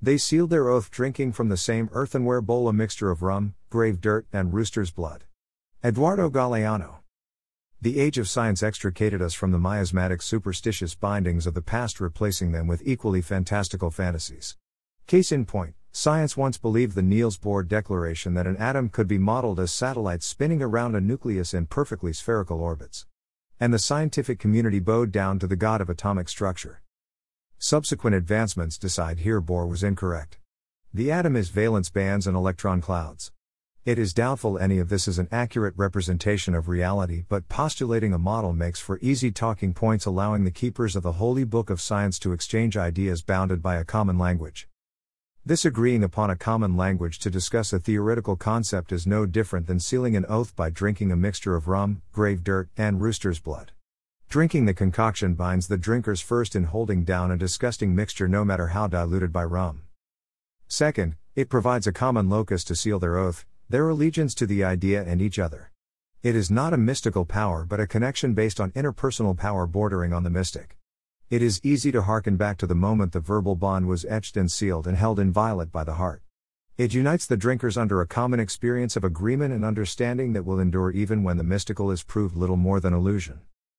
They sealed their oath drinking from the same earthenware bowl a mixture of rum, grave dirt, and rooster's blood. Eduardo Galeano. The age of science extricated us from the miasmatic superstitious bindings of the past, replacing them with equally fantastical fantasies. Case in point, science once believed the Niels Bohr declaration that an atom could be modeled as satellites spinning around a nucleus in perfectly spherical orbits. And the scientific community bowed down to the god of atomic structure. Subsequent advancements decide here Bohr was incorrect. The atom is valence bands and electron clouds. It is doubtful any of this is an accurate representation of reality, but postulating a model makes for easy talking points, allowing the keepers of the holy book of science to exchange ideas bounded by a common language. This agreeing upon a common language to discuss a theoretical concept is no different than sealing an oath by drinking a mixture of rum, grave dirt, and rooster's blood. Drinking the concoction binds the drinkers first in holding down a disgusting mixture no matter how diluted by rum. Second, it provides a common locus to seal their oath, their allegiance to the idea and each other. It is not a mystical power but a connection based on interpersonal power bordering on the mystic. It is easy to hearken back to the moment the verbal bond was etched and sealed and held inviolate by the heart. It unites the drinkers under a common experience of agreement and understanding that will endure even when the mystical is proved little more than illusion.